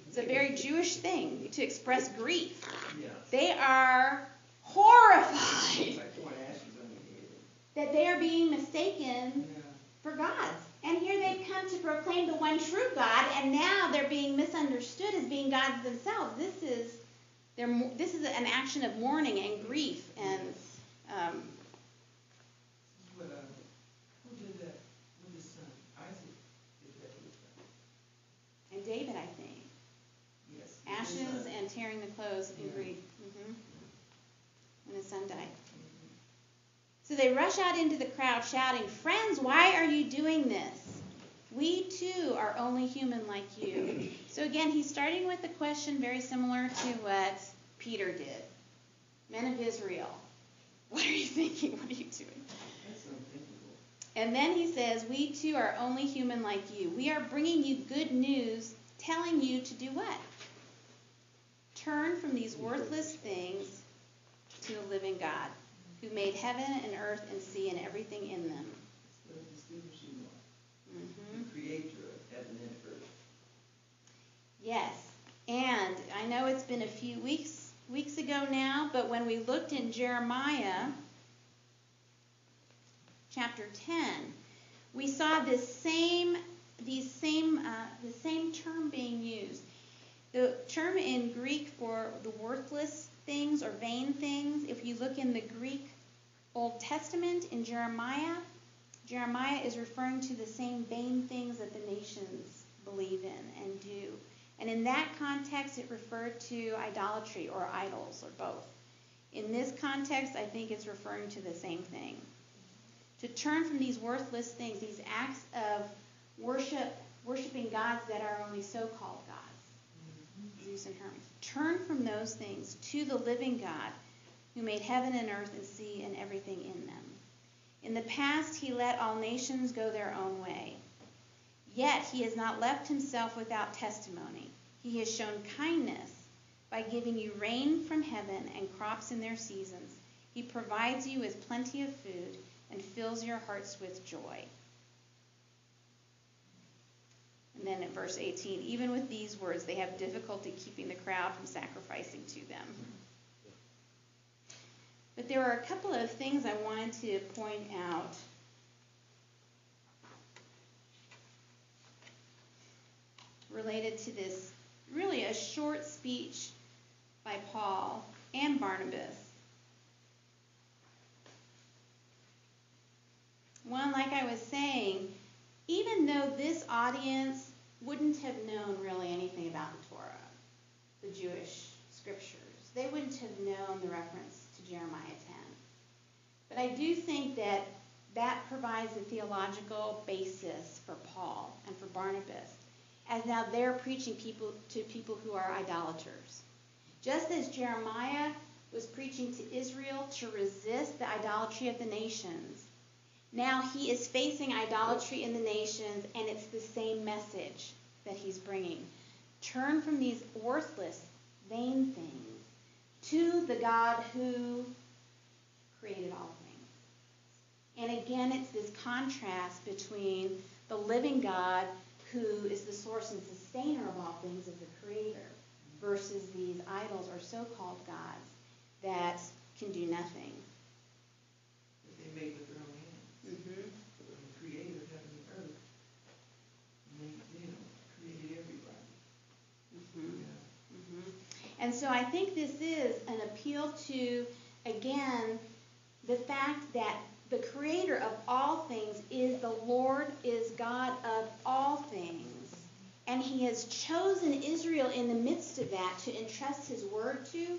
It's a very Jewish thing to express grief. Yeah. They are horrified It's like pouring ashes on your head. that they are being mistaken Yeah. for gods. And here they've come to proclaim the one true God, and now they're being misunderstood as being gods themselves. This is they're, this is an action of mourning and grief, and um, uh, who did that with his son? Isaac did that with his and David, I think, Yes. ashes and tearing the clothes in grief when his son died. So they rush out into the crowd shouting, Friends, why are you doing this? We too are only human like you. So again, he's starting with a question very similar to what Peter did. Men of Israel, what are you thinking? What are you doing? And then he says, We too are only human like you. We are bringing you good news, telling you to do what? Turn from these worthless things to the living God, who made heaven and earth and sea and everything in them. It's the distinguishing one. hmm The creator of heaven and earth. Yes, and I know it's been a few weeks weeks ago now, but when we looked in Jeremiah chapter 10, we saw this same these same uh, the same term being used. The term in Greek for the worthless things or vain things, if you look in the Greek Old Testament in Jeremiah, Jeremiah is referring to the same vain things that the nations believe in and do. And in that context, it referred to idolatry or idols or both. In this context, I think it's referring to the same thing. To turn from these worthless things, these acts of worship, worshiping gods that are only so-called gods, mm-hmm. Zeus and Hermes. Turn from those things to the living God who made heaven and earth and sea and everything in them. In the past, he let all nations go their own way. Yet he has not left himself without testimony. He has shown kindness by giving you rain from heaven and crops in their seasons. He provides you with plenty of food and fills your hearts with joy. And then in verse 18, even with these words, they have difficulty keeping the crowd from sacrificing to them. But there are a couple of things I wanted to point out. Related to this, really a short speech by Paul and Barnabas. One, like I was saying, even though this audience wouldn't have known really anything about the Torah, the Jewish scriptures, they wouldn't have known the reference to Jeremiah 10. But I do think that that provides a theological basis for Paul and for Barnabas, as now they're preaching people to people who are idolaters. Just as Jeremiah was preaching to Israel to resist the idolatry of the nations, now he is facing idolatry in the nations, and it's the same message that he's bringing. Turn from these worthless, vain things to the God who created all things. And again, it's this contrast between the living God, who is the source and sustainer of all things, as the creator, versus these idols or so called gods that can do nothing. They with their own hands. Mm-hmm. The creator of heaven and earth. And they, you know, created everybody. Mm-hmm. Yeah. Mhm. And so I think this is an appeal to, again, the fact that the creator of all things is the Lord, is God of all things. And he has chosen Israel in the midst of that to entrust his word to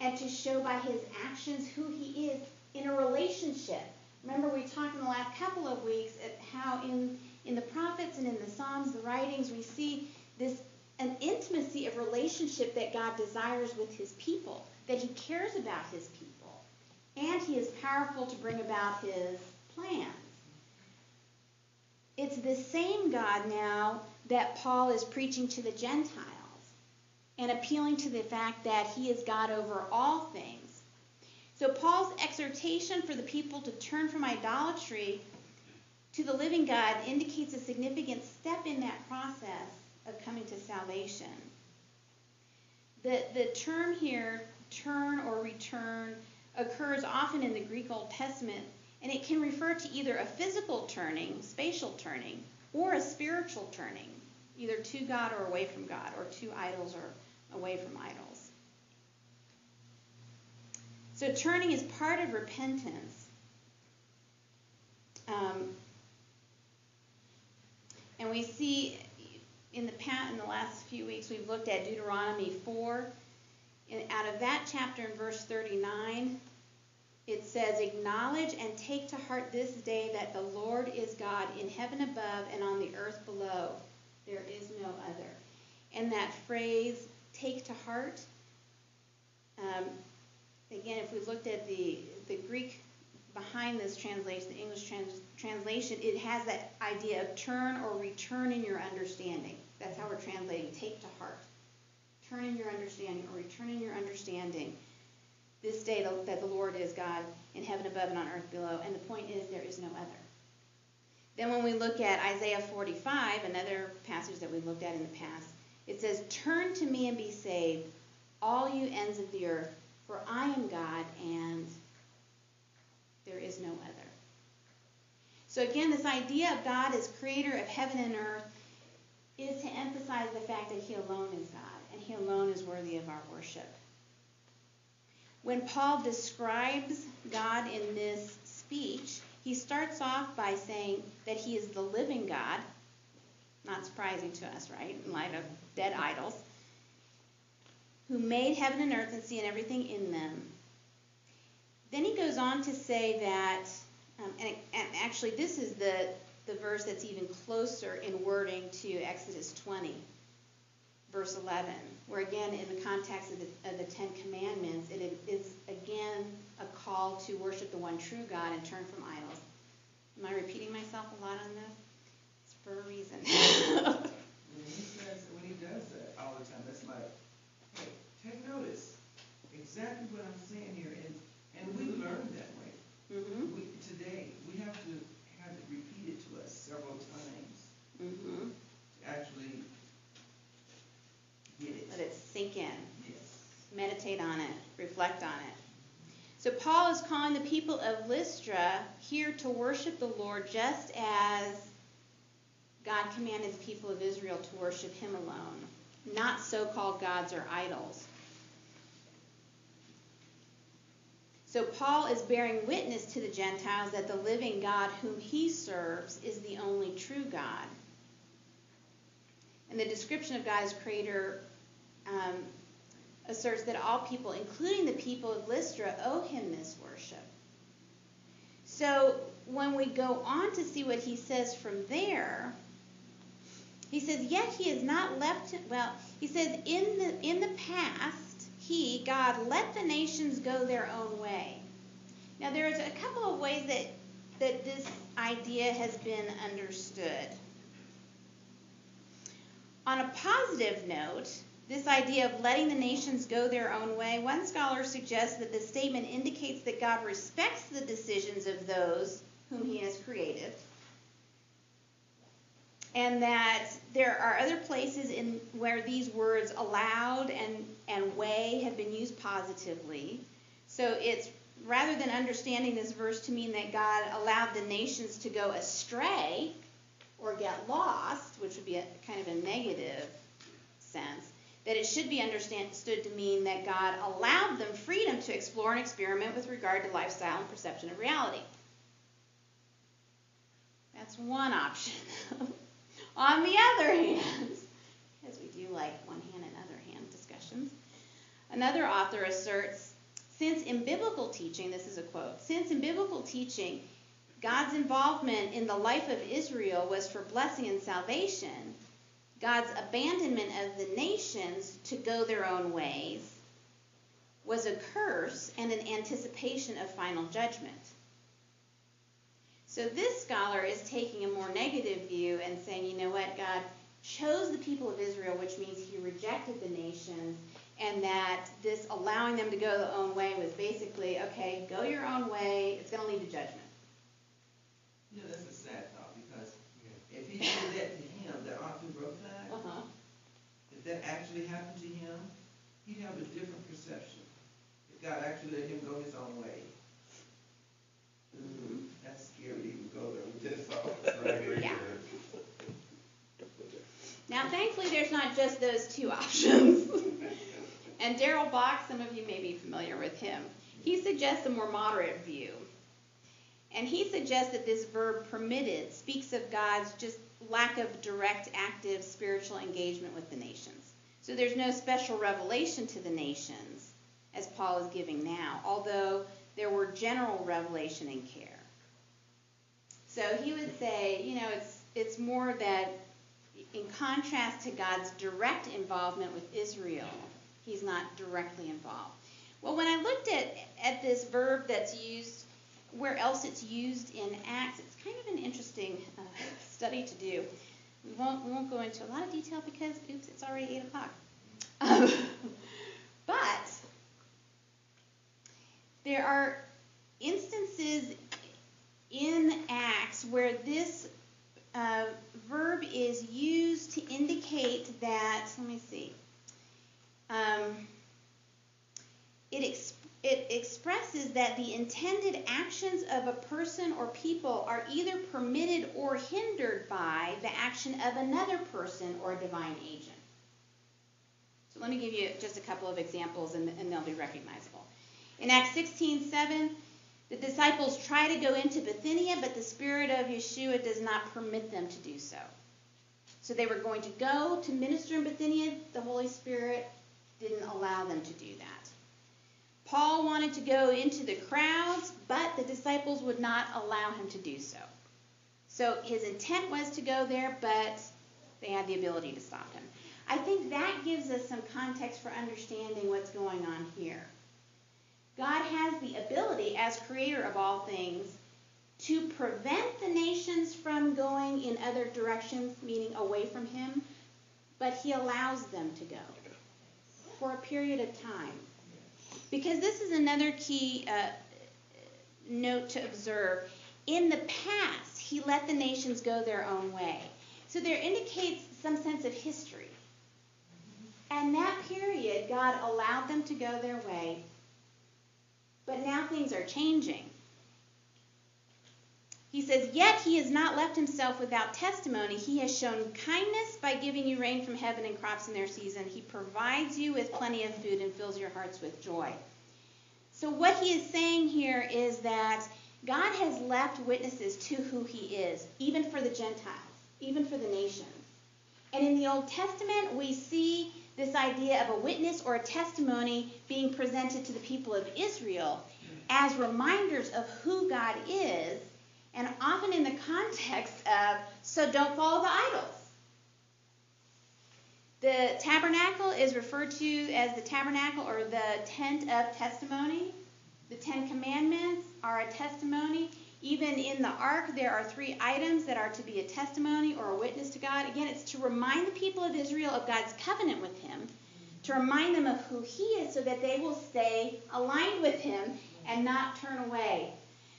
and to show by his actions who he is in a relationship. Remember, we talked in the last couple of weeks at how in, in the prophets and in the Psalms, the writings, we see this an intimacy of relationship that God desires with his people, that he cares about his people, and he is powerful to bring about his plans. It's the same God now that Paul is preaching to the Gentiles and appealing to the fact that he is God over all things. So, Paul's exhortation for the people to turn from idolatry to the living God indicates a significant step in that process of coming to salvation. The, the term here, turn or return, occurs often in the Greek Old Testament, and it can refer to either a physical turning, spatial turning, or a spiritual turning, either to God or away from God, or to idols or away from idols. So turning is part of repentance. Um, and we see in the past, in the last few weeks, we've looked at Deuteronomy 4. And out of that chapter in verse 39, it says, Acknowledge and take to heart this day that the Lord is God in heaven above and on the earth below. There is no other. And that phrase, take to heart, um, again, if we looked at the, the Greek behind this translation, the English trans, translation, it has that idea of turn or return in your understanding. That's how we're translating take to heart. Turn in your understanding or return in your understanding this day that the Lord is God in heaven above and on earth below. And the point is, there is no other. Then, when we look at Isaiah 45, another passage that we've looked at in the past, it says, Turn to me and be saved, all you ends of the earth, for I am God and there is no other. So, again, this idea of God as creator of heaven and earth is to emphasize the fact that He alone is God and He alone is worthy of our worship. When Paul describes God in this speech, he starts off by saying that He is the living God. Not surprising to us, right? In light of dead idols. Who made heaven and earth and sea and everything in them. Then he goes on to say that, um, and, and actually, this is the the verse that's even closer in wording to Exodus 20, verse 11, where again, in the context of the, of the Ten Commandments, it is again a call to worship the one true God and turn from idols. Am I repeating myself a lot on this? It's for a reason. When he says, when he does that all the time, that's like, hey, take notice, exactly what I'm saying here, and, and we learn that way. mhm. We, today, we have to have it repeated to us several times Mhm. to actually get it. Let it sink in. Yes. Meditate on it. Reflect on it. So Paul is calling the people of Lystra here to worship the Lord just as God commanded the people of Israel to worship him alone, not so-called gods or idols. So Paul is bearing witness to the Gentiles that the living God whom he serves is the only true God. And the description of God as creator um, asserts that all people, including the people of Lystra, owe him this worship. So when we go on to see what he says from there, he says, Yet he has not left, well, he says, in the, in the past, he, God, let the nations go their own way. Now, there's a couple of ways that, that this idea has been understood. On a positive note, this idea of letting the nations go their own way, one scholar suggests that the statement indicates that God respects the decisions of those whom he has created, and that there are other places in where these words allowed and, and way have been used positively. So it's rather than understanding this verse to mean that God allowed the nations to go astray or get lost, which would be a kind of a negative sense, that it should be understood to mean that God allowed them freedom to explore and experiment with regard to lifestyle and perception of reality. That's one option. On the other hand, because we do like one hand and other hand discussions, another author asserts since in biblical teaching, this is a quote, since in biblical teaching, God's involvement in the life of Israel was for blessing and salvation, God's abandonment of the nations to go their own ways was a curse and an anticipation of final judgment. So this scholar is taking a more negative view and saying, you know what, God chose the people of Israel, which means he rejected the nations, and that this allowing them to go their own way was basically, okay, go your own way, it's going to lead to judgment. You know, that's a sad thought, because if he did that to him, that often broke that, Uh-huh. if that actually happened to him, he'd have a different perception. If God actually let him go his own way. Mhm. That's scary to even go there with this thought. Yeah. Now, thankfully, there's not just those two options. and Darrell Bock, some of you may be familiar with him, he suggests a more moderate view. And he suggests that this verb permitted speaks of God's just lack of direct, active spiritual engagement with the nations. So there's no special revelation to the nations, as Paul is giving now, although there were general revelation and care. So he would say, you know, it's it's more that in contrast to God's direct involvement with Israel, he's not directly involved. Well, when I looked at at this verb that's used where else it's used in Acts, it's kind of an interesting uh, study to do. We won't we won't go into a lot of detail because oops, it's already eight o'clock. Um, but there are instances in Acts where this uh, verb is used to indicate that, let me see, um, it, it expresses that the intended actions of a person or people are either permitted or hindered by the action of another person or divine agent. So let me give you just a couple of examples and, and they'll be recognizable. In Acts 16 7, the disciples try to go into Bithynia, but the Spirit of Yeshua does not permit them to do so. So they were going to go to minister in Bithynia. The Holy Spirit didn't allow them to do that. Paul wanted to go into the crowds, but the disciples would not allow him to do so. So his intent was to go there, but they had the ability to stop him. I think that gives us some context for understanding what's going on here. God has the ability, as creator of all things, to prevent the nations from going in other directions, meaning away from him, but he allows them to go for a period of time. Because this is another key uh, note to observe. In the past, he let the nations go their own way. So there indicates some sense of history. And that period, God allowed them to go their way. But now things are changing. He says, Yet he has not left himself without testimony. He has shown kindness by giving you rain from heaven and crops in their season. He provides you with plenty of food and fills your hearts with joy. So, what he is saying here is that God has left witnesses to who he is, even for the Gentiles, even for the nations. And in the Old Testament, we see this idea of a witness or a testimony being presented to the people of Israel as reminders of who God is and often in the context of, so don't follow the idols. The tabernacle is referred to as the tabernacle or the tent of testimony. The Ten Commandments are a testimony. Even in the ark, there are three items that are to be a testimony or a witness to God. Again, it's to remind the people of Israel of God's covenant with Him, to remind them of who He is so that they will stay aligned with Him and not turn away.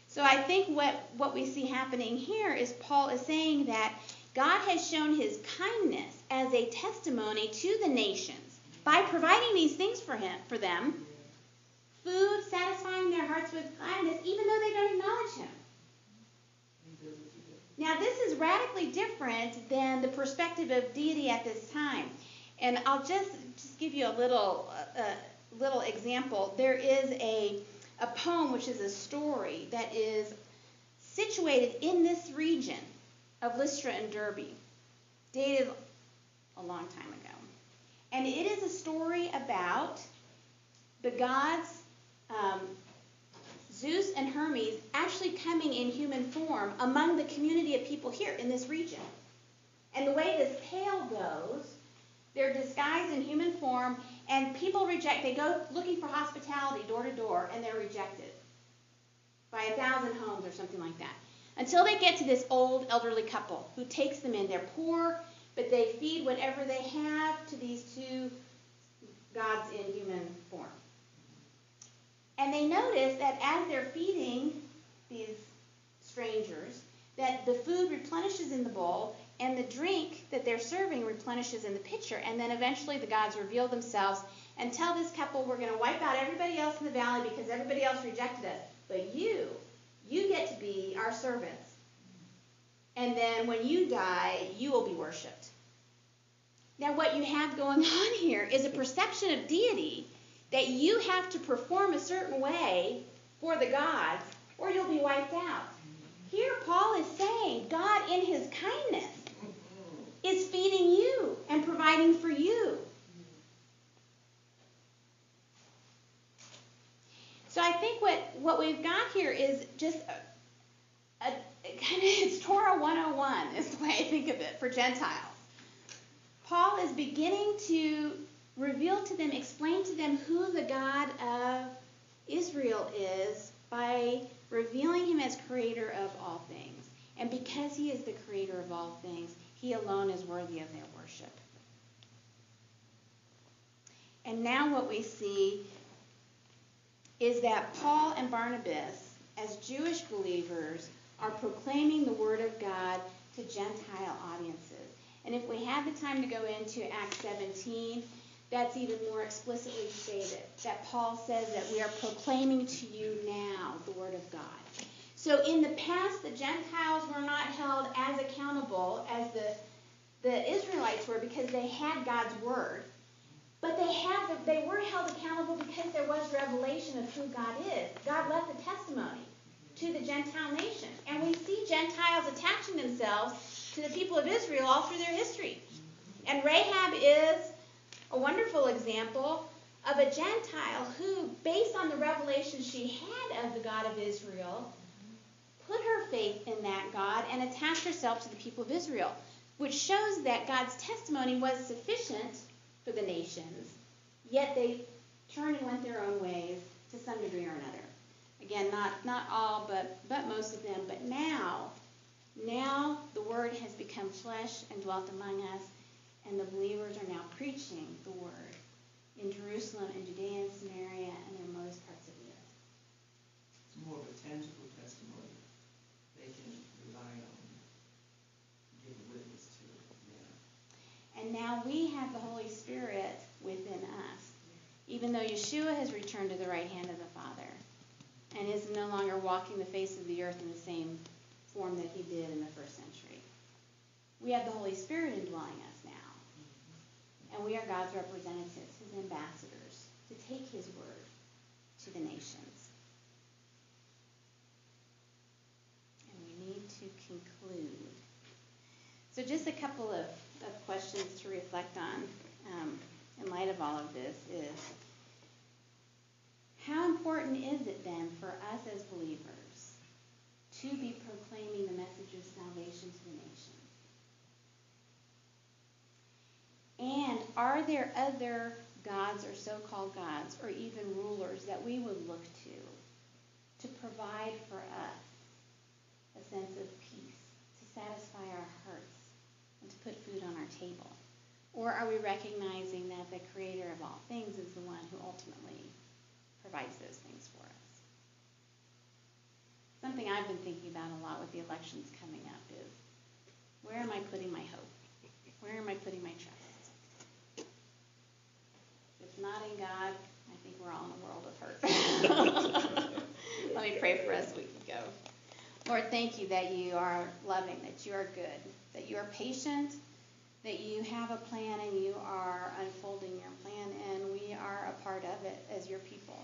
So I think what, what we see happening here is Paul is saying that God has shown his kindness as a testimony to the nations by providing these things for him for them. Food, satisfying their hearts with gladness, even though they don't acknowledge him. Now, this is radically different than the perspective of deity at this time. And I'll just, just give you a little, uh, little example. There is a a poem which is a story that is situated in this region of Lystra and Derbe, dated a long time ago. And it is a story about the gods um, Zeus and Hermes actually coming in human form among the community of people here in this region. And the way this tale goes, they're disguised in human form, and people reject, they go looking for hospitality door to door, and they're rejected by a thousand homes or something like that. Until they get to this old elderly couple who takes them in. They're poor, but they feed whatever they have to these two gods in human form. And they notice that as they're feeding these strangers, that the food replenishes in the bowl and the drink that they're serving replenishes in the pitcher. And then eventually the gods reveal themselves and tell this couple, we're going to wipe out everybody else in the valley because everybody else rejected us. But you, you get to be our servants. And then when you die, you will be worshipped. Now, what you have going on here is a perception of deity that you have to perform a certain way for the gods or you'll be wiped out. Here, Paul is saying God, in his kindness, is feeding you and providing for you. So I think what, what we've got here is just a, a, kind of it's Torah 101 is the way I think of it for Gentiles. Paul is beginning to reveal to them, explain to them who the God of Israel is by revealing him as creator of all things. And because he is the creator of all things, he alone is worthy of their worship. And now what we see is that Paul and Barnabas, as Jewish believers, are proclaiming the word of God to Gentile audiences. And if we have the time to go into Acts 17, that's even more explicitly stated. That Paul says that we are proclaiming to you now the word of God. So in the past, the Gentiles were not held as accountable as the, the Israelites were because they had God's word. But they had the, they were held accountable because there was revelation of who God is. God left the testimony to the Gentile nation. And we see Gentiles attaching themselves to the people of Israel all through their history. And Rahab is a wonderful example of a Gentile who, based on the revelation she had of the God of Israel, put her faith in that God and attached herself to the people of Israel, which shows that God's testimony was sufficient for the nations, yet they turned and went their own ways to some degree or another. Again, not, not all, but, but most of them. But now Now the word has become flesh and dwelt among us, and the believers are now preaching the word in Jerusalem and Judea and Samaria and the most parts of the earth. It's more of a tangible testimony they can rely on, give a witness to, yeah. And now we have the Holy Spirit within us, even though Yeshua has returned to the right hand of the Father and is no longer walking the face of the earth in the same form that he did in the first century. We have the Holy Spirit indwelling us now. And we are God's representatives, his ambassadors, to take his word to the nations. And we need to conclude. So, just a couple of, of questions to reflect on um, in light of all of this is how important is it then for us as believers to be proclaiming the message of salvation to the nations? And are there other gods or so called gods or even rulers that we would look to to provide for us a sense of peace, to satisfy our hearts, to put food on our table? Or are we recognizing that the creator of all things is the one who ultimately provides those things for us? Something I've been thinking about a lot with the elections coming up is where am I putting my hope? Where am I putting my trust? If it's not in God, I think we're all in a world of hurt. Let me pray for us we can go. Lord, thank you that you are loving, that you are good, that you are patient, that you have a plan and you are unfolding your plan, and we are a part of it as your people.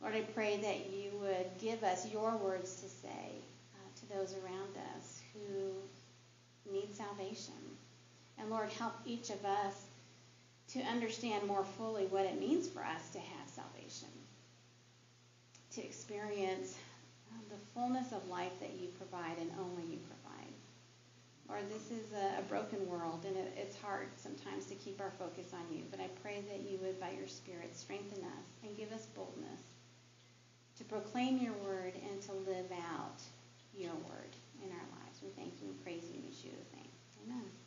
Lord, I pray that you would give us your words to say uh, to those around us who need salvation. And Lord, help each of us to understand more fully what it means for us to have salvation, to experience the fullness of life that you provide and only you provide. Lord, this is a, a broken world, and it, it's hard sometimes to keep our focus on you. But I pray that you would, by your Spirit, strengthen us and give us boldness to proclaim your word and to live out your word in our lives. We thank you and praise you in Yeshua's name. Amen.